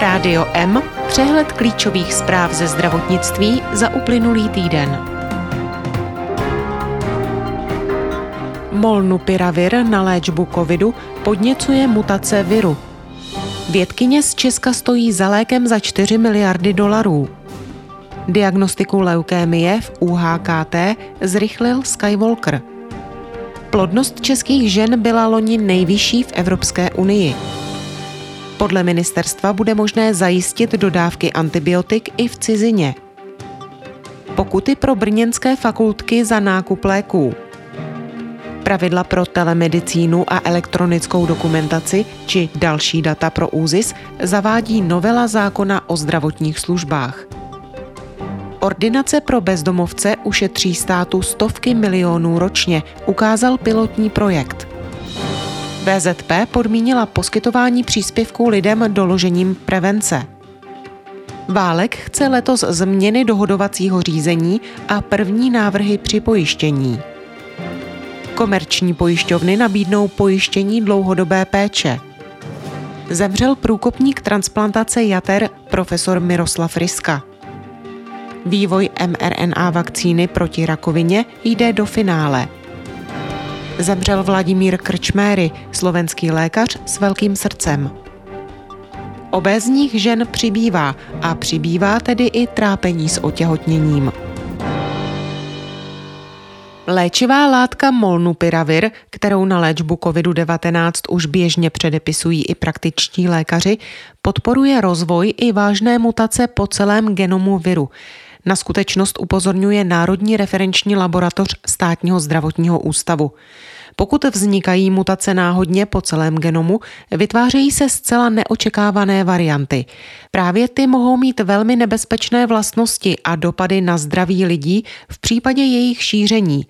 Rádio M, přehled klíčových zpráv ze zdravotnictví za uplynulý týden. Molnupiravir na léčbu covidu podněcuje mutace viru. Vědkyně z Česka stojí za lékem za 4 miliardy dolarů. Diagnostiku leukémie v UHKT zrychlil Skywalker. Plodnost českých žen byla loni nejvyšší v Evropské unii. Podle ministerstva bude možné zajistit dodávky antibiotik i v cizině. Pokuty pro brněnské fakultky za nákup léků. Pravidla pro telemedicínu a elektronickou dokumentaci či další data pro ÚZIS zavádí novela zákona o zdravotních službách. Ordinace pro bezdomovce ušetří státu stovky milionů ročně, ukázal pilotní projekt. VZP podmínila poskytování příspěvků lidem doložením prevence. Válek chce letos změny dohodovacího řízení a první návrhy při pojištění. Komerční pojišťovny nabídnou pojištění dlouhodobé péče. Zemřel průkopník transplantace jater profesor Miroslav Ryska. Vývoj mRNA vakcíny proti rakovině jde do finále – zemřel Vladimír Krčméry, slovenský lékař s velkým srdcem. Obézních žen přibývá a přibývá tedy i trápení s otěhotněním. Léčivá látka molnupiravir, kterou na léčbu COVID-19 už běžně předepisují i praktičtí lékaři, podporuje rozvoj i vážné mutace po celém genomu viru. Na skutečnost upozorňuje Národní referenční laboratoř státního zdravotního ústavu. Pokud vznikají mutace náhodně po celém genomu, vytvářejí se zcela neočekávané varianty. Právě ty mohou mít velmi nebezpečné vlastnosti a dopady na zdraví lidí v případě jejich šíření.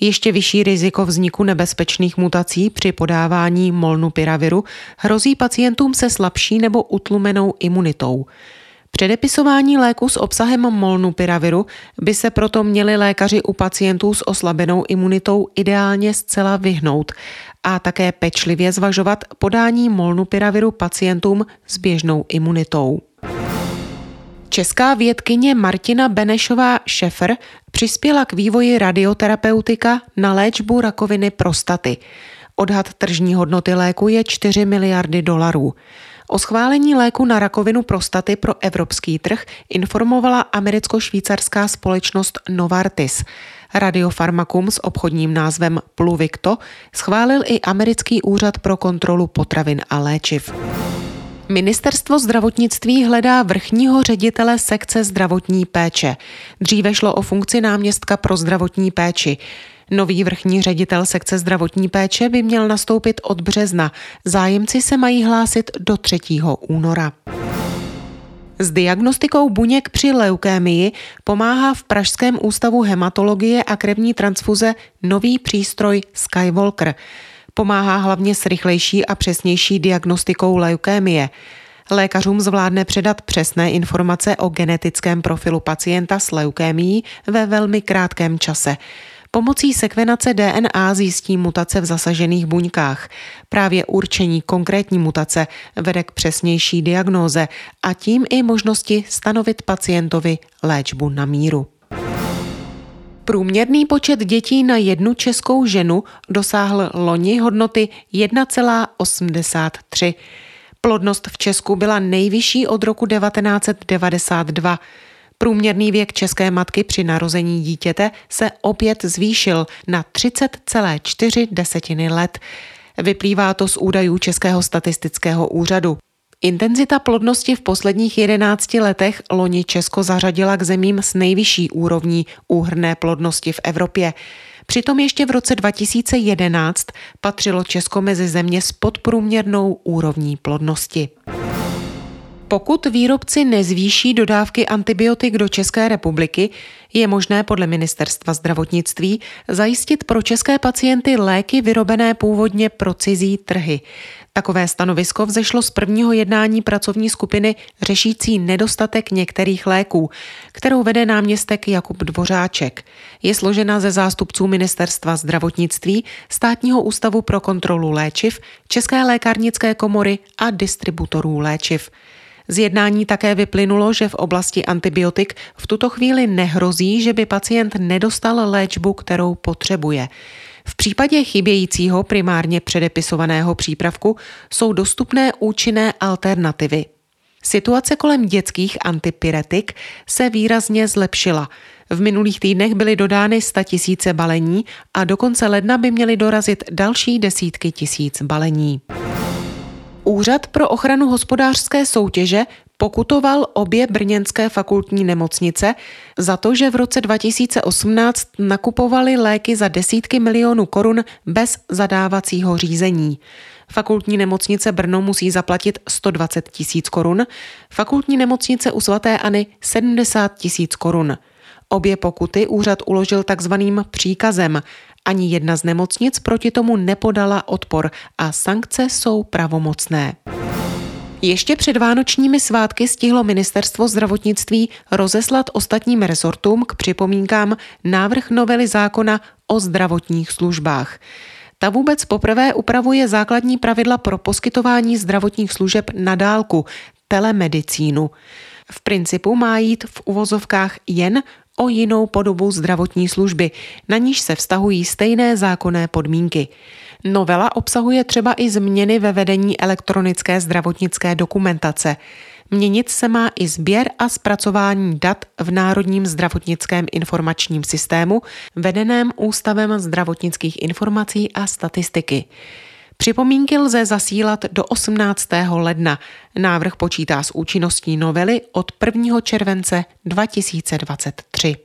Ještě vyšší riziko vzniku nebezpečných mutací při podávání molnupiraviru hrozí pacientům se slabší nebo utlumenou imunitou. Předepisování léku s obsahem molnupiraviru by se proto měli lékaři u pacientů s oslabenou imunitou ideálně zcela vyhnout a také pečlivě zvažovat podání molnupiraviru pacientům s běžnou imunitou. Česká vědkyně Martina Benešová Šefer přispěla k vývoji radioterapeutika na léčbu rakoviny prostaty. Odhad tržní hodnoty léku je 4 miliardy dolarů. O schválení léku na rakovinu prostaty pro evropský trh informovala americko-švýcarská společnost Novartis. Radiofarmakum s obchodním názvem Pluvicto schválil i americký úřad pro kontrolu potravin a léčiv. Ministerstvo zdravotnictví hledá vrchního ředitele sekce zdravotní péče. Dříve šlo o funkci náměstka pro zdravotní péči. Nový vrchní ředitel sekce zdravotní péče by měl nastoupit od března. Zájemci se mají hlásit do 3. února. S diagnostikou buněk při leukémii pomáhá v Pražském ústavu hematologie a krevní transfuze nový přístroj Skywalker. Pomáhá hlavně s rychlejší a přesnější diagnostikou leukémie. Lékařům zvládne předat přesné informace o genetickém profilu pacienta s leukémií ve velmi krátkém čase. Pomocí sekvenace DNA zjistí mutace v zasažených buňkách. Právě určení konkrétní mutace vede k přesnější diagnóze a tím i možnosti stanovit pacientovi léčbu na míru. Průměrný počet dětí na jednu českou ženu dosáhl loni hodnoty 1,83. Plodnost v Česku byla nejvyšší od roku 1992. Průměrný věk české matky při narození dítěte se opět zvýšil na 30,4 desetiny let. Vyplývá to z údajů Českého statistického úřadu. Intenzita plodnosti v posledních 11 letech loni Česko zařadila k zemím s nejvyšší úrovní úhrné plodnosti v Evropě. Přitom ještě v roce 2011 patřilo Česko mezi země s podprůměrnou úrovní plodnosti. Pokud výrobci nezvýší dodávky antibiotik do České republiky, je možné podle ministerstva zdravotnictví zajistit pro české pacienty léky vyrobené původně pro cizí trhy. Takové stanovisko vzešlo z prvního jednání pracovní skupiny řešící nedostatek některých léků, kterou vede náměstek Jakub Dvořáček. Je složena ze zástupců Ministerstva zdravotnictví, Státního ústavu pro kontrolu léčiv, České lékárnické komory a distributorů léčiv. Z jednání také vyplynulo, že v oblasti antibiotik v tuto chvíli nehrozí, že by pacient nedostal léčbu, kterou potřebuje. V případě chybějícího primárně předepisovaného přípravku jsou dostupné účinné alternativy. Situace kolem dětských antipyretik se výrazně zlepšila. V minulých týdnech byly dodány 100 tisíce balení a do konce ledna by měly dorazit další desítky tisíc balení. Úřad pro ochranu hospodářské soutěže pokutoval obě brněnské fakultní nemocnice za to, že v roce 2018 nakupovali léky za desítky milionů korun bez zadávacího řízení. Fakultní nemocnice Brno musí zaplatit 120 tisíc korun, fakultní nemocnice u svaté Any 70 tisíc korun. Obě pokuty úřad uložil takzvaným příkazem. Ani jedna z nemocnic proti tomu nepodala odpor a sankce jsou pravomocné. Ještě před vánočními svátky stihlo ministerstvo zdravotnictví rozeslat ostatním rezortům k připomínkám návrh novely zákona o zdravotních službách. Ta vůbec poprvé upravuje základní pravidla pro poskytování zdravotních služeb na dálku, telemedicínu. V principu má jít v uvozovkách jen o jinou podobu zdravotní služby, na níž se vztahují stejné zákonné podmínky. Novela obsahuje třeba i změny ve vedení elektronické zdravotnické dokumentace. Měnit se má i sběr a zpracování dat v Národním zdravotnickém informačním systému, vedeném Ústavem zdravotnických informací a statistiky. Připomínky lze zasílat do 18. ledna. Návrh počítá s účinností novely od 1. července 2023.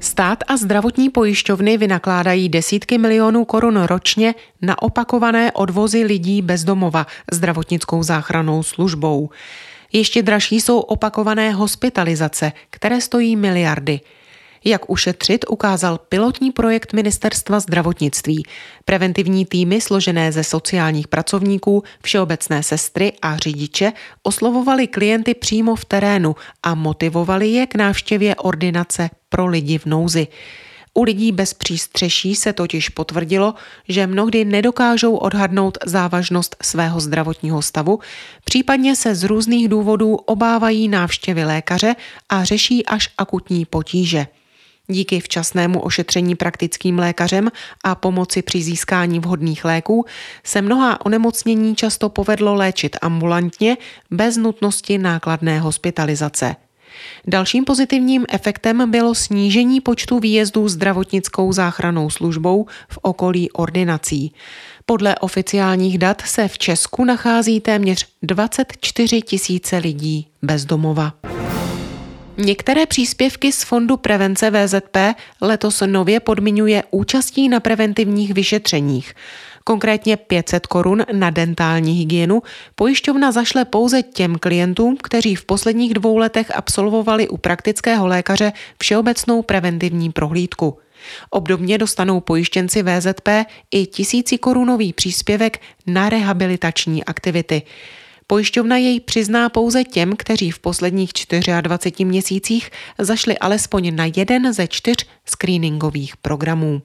Stát a zdravotní pojišťovny vynakládají desítky milionů korun ročně na opakované odvozy lidí bez domova zdravotnickou záchranou službou. Ještě dražší jsou opakované hospitalizace, které stojí miliardy. Jak ušetřit, ukázal pilotní projekt Ministerstva zdravotnictví. Preventivní týmy složené ze sociálních pracovníků, všeobecné sestry a řidiče oslovovali klienty přímo v terénu a motivovali je k návštěvě ordinace pro lidi v nouzi. U lidí bez přístřeší se totiž potvrdilo, že mnohdy nedokážou odhadnout závažnost svého zdravotního stavu, případně se z různých důvodů obávají návštěvy lékaře a řeší až akutní potíže. Díky včasnému ošetření praktickým lékařem a pomoci při získání vhodných léků se mnohá onemocnění často povedlo léčit ambulantně bez nutnosti nákladné hospitalizace. Dalším pozitivním efektem bylo snížení počtu výjezdů zdravotnickou záchranou službou v okolí ordinací. Podle oficiálních dat se v Česku nachází téměř 24 tisíce lidí bez domova. Některé příspěvky z Fondu prevence VZP letos nově podmiňuje účastí na preventivních vyšetřeních. Konkrétně 500 korun na dentální hygienu pojišťovna zašle pouze těm klientům, kteří v posledních dvou letech absolvovali u praktického lékaře všeobecnou preventivní prohlídku. Obdobně dostanou pojištěnci VZP i tisíci korunový příspěvek na rehabilitační aktivity. Pojišťovna jej přizná pouze těm, kteří v posledních 24 měsících zašli alespoň na jeden ze čtyř screeningových programů.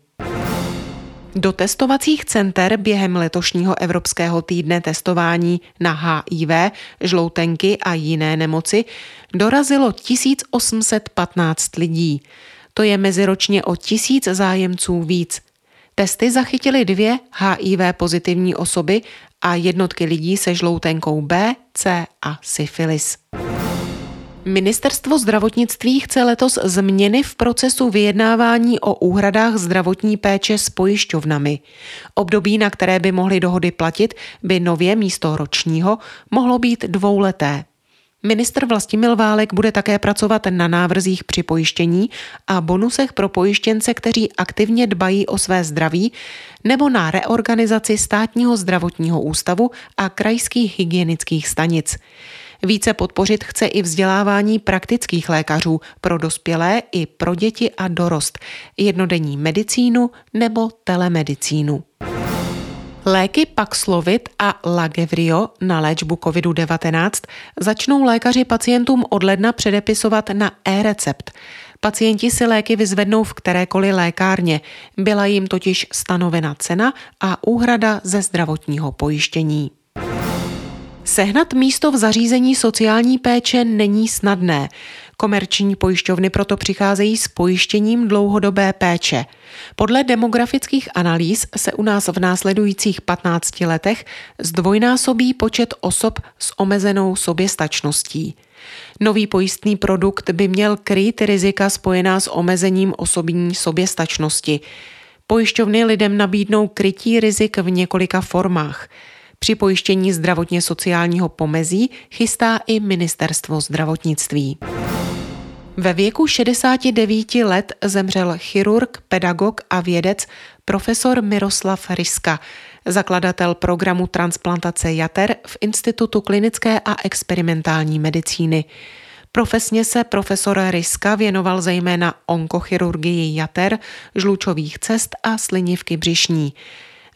Do testovacích center během letošního Evropského týdne testování na HIV, žloutenky a jiné nemoci dorazilo 1815 lidí. To je meziročně o tisíc zájemců víc. Testy zachytily dvě HIV pozitivní osoby a jednotky lidí se žloutenkou B, C a syfilis. Ministerstvo zdravotnictví chce letos změny v procesu vyjednávání o úhradách zdravotní péče s pojišťovnami. Období, na které by mohly dohody platit, by nově místo ročního mohlo být dvouleté. Ministr Vlastimil Válek bude také pracovat na návrzích při pojištění a bonusech pro pojištěnce, kteří aktivně dbají o své zdraví, nebo na reorganizaci státního zdravotního ústavu a krajských hygienických stanic. Více podpořit chce i vzdělávání praktických lékařů pro dospělé i pro děti a dorost, jednodenní medicínu nebo telemedicínu. Léky Paxlovid a Lagevrio na léčbu COVID-19 začnou lékaři pacientům od ledna předepisovat na e-recept. Pacienti si léky vyzvednou v kterékoliv lékárně. Byla jim totiž stanovena cena a úhrada ze zdravotního pojištění. Sehnat místo v zařízení sociální péče není snadné. Komerční pojišťovny proto přicházejí s pojištěním dlouhodobé péče. Podle demografických analýz se u nás v následujících 15 letech zdvojnásobí počet osob s omezenou soběstačností. Nový pojistný produkt by měl kryt rizika spojená s omezením osobní soběstačnosti. Pojišťovny lidem nabídnou krytí rizik v několika formách. Při pojištění zdravotně sociálního pomezí chystá i ministerstvo zdravotnictví. Ve věku 69 let zemřel chirurg, pedagog a vědec profesor Miroslav Ryska, zakladatel programu transplantace jater v Institutu klinické a experimentální medicíny. Profesně se profesor Ryska věnoval zejména onkochirurgii jater, žlučových cest a slinivky břišní.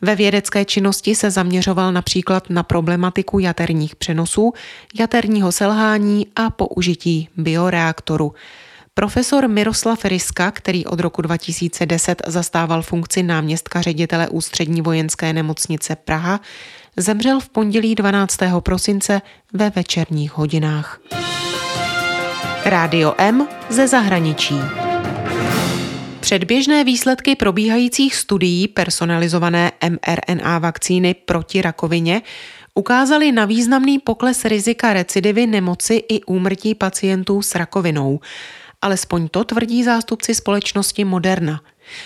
Ve vědecké činnosti se zaměřoval například na problematiku jaterních přenosů, jaterního selhání a použití bioreaktoru. Profesor Miroslav Ryska, který od roku 2010 zastával funkci náměstka ředitele ústřední vojenské nemocnice Praha, zemřel v pondělí 12. prosince ve večerních hodinách. Rádio M ze zahraničí. Předběžné výsledky probíhajících studií personalizované mRNA vakcíny proti rakovině ukázaly na významný pokles rizika recidivy nemoci i úmrtí pacientů s rakovinou. Alespoň to tvrdí zástupci společnosti Moderna.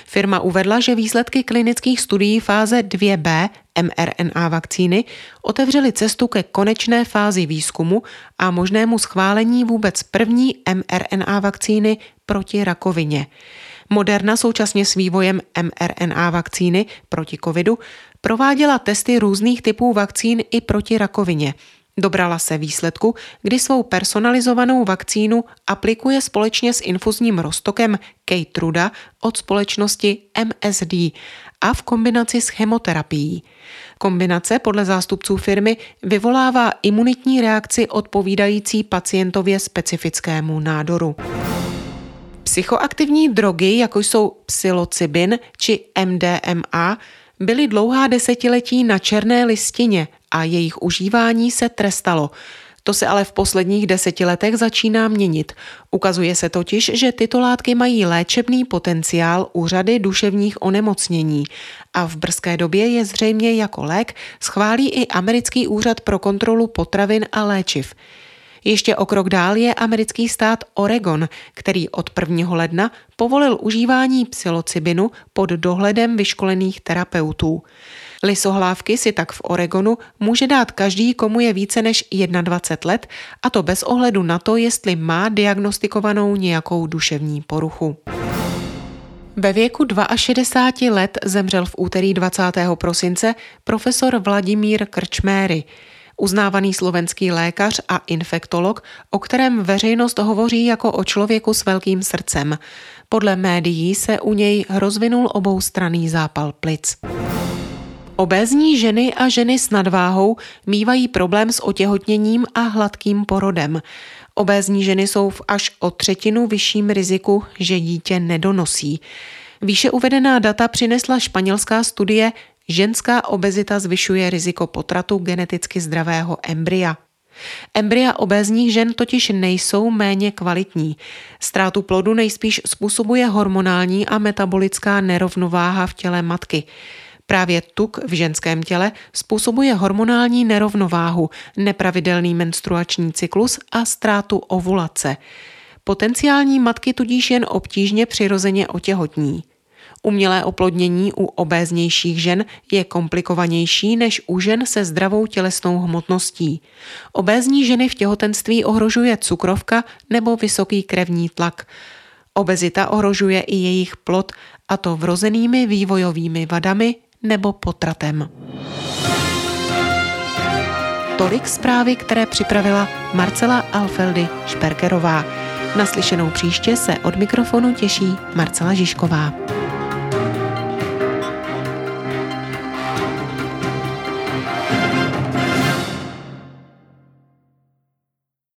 Firma uvedla, že výsledky klinických studií fáze 2B mRNA vakcíny otevřely cestu ke konečné fázi výzkumu a možnému schválení vůbec první mRNA vakcíny proti rakovině. Moderna současně s vývojem mRNA vakcíny proti covidu prováděla testy různých typů vakcín i proti rakovině. Dobrala se výsledku, kdy svou personalizovanou vakcínu aplikuje společně s infuzním roztokem Keytruda od společnosti MSD a v kombinaci s chemoterapií. Kombinace podle zástupců firmy vyvolává imunitní reakci odpovídající pacientově specifickému nádoru. Psychoaktivní drogy, jako jsou psilocybin či MDMA, byly dlouhá desetiletí na černé listině a jejich užívání se trestalo. To se ale v posledních deseti letech začíná měnit. Ukazuje se totiž, že tyto látky mají léčebný potenciál u řady duševních onemocnění a v brzké době je zřejmě jako lék schválí i americký úřad pro kontrolu potravin a léčiv. Ještě o krok dál je americký stát Oregon, který od 1. ledna povolil užívání psilocybinu pod dohledem vyškolených terapeutů. Lisohlávky si tak v Oregonu může dát každý, komu je více než 21 let, a to bez ohledu na to, jestli má diagnostikovanou nějakou duševní poruchu. Ve věku 62 let zemřel v úterý 20. prosince profesor Vladimír Krčméry uznávaný slovenský lékař a infektolog, o kterém veřejnost hovoří jako o člověku s velkým srdcem. Podle médií se u něj rozvinul oboustranný zápal plic. Obézní ženy a ženy s nadváhou mývají problém s otěhotněním a hladkým porodem. Obézní ženy jsou v až o třetinu vyšším riziku, že dítě nedonosí. Výše uvedená data přinesla španělská studie Ženská obezita zvyšuje riziko potratu geneticky zdravého embrya. Embrya obézních žen totiž nejsou méně kvalitní. Ztrátu plodu nejspíš způsobuje hormonální a metabolická nerovnováha v těle matky. Právě tuk v ženském těle způsobuje hormonální nerovnováhu, nepravidelný menstruační cyklus a ztrátu ovulace. Potenciální matky tudíž jen obtížně přirozeně otěhotní. Umělé oplodnění u obéznějších žen je komplikovanější než u žen se zdravou tělesnou hmotností. Obézní ženy v těhotenství ohrožuje cukrovka nebo vysoký krevní tlak. Obezita ohrožuje i jejich plod, a to vrozenými vývojovými vadami nebo potratem. Tolik zprávy, které připravila Marcela Alfeldy Šperkerová. Naslyšenou příště se od mikrofonu těší Marcela Žižková.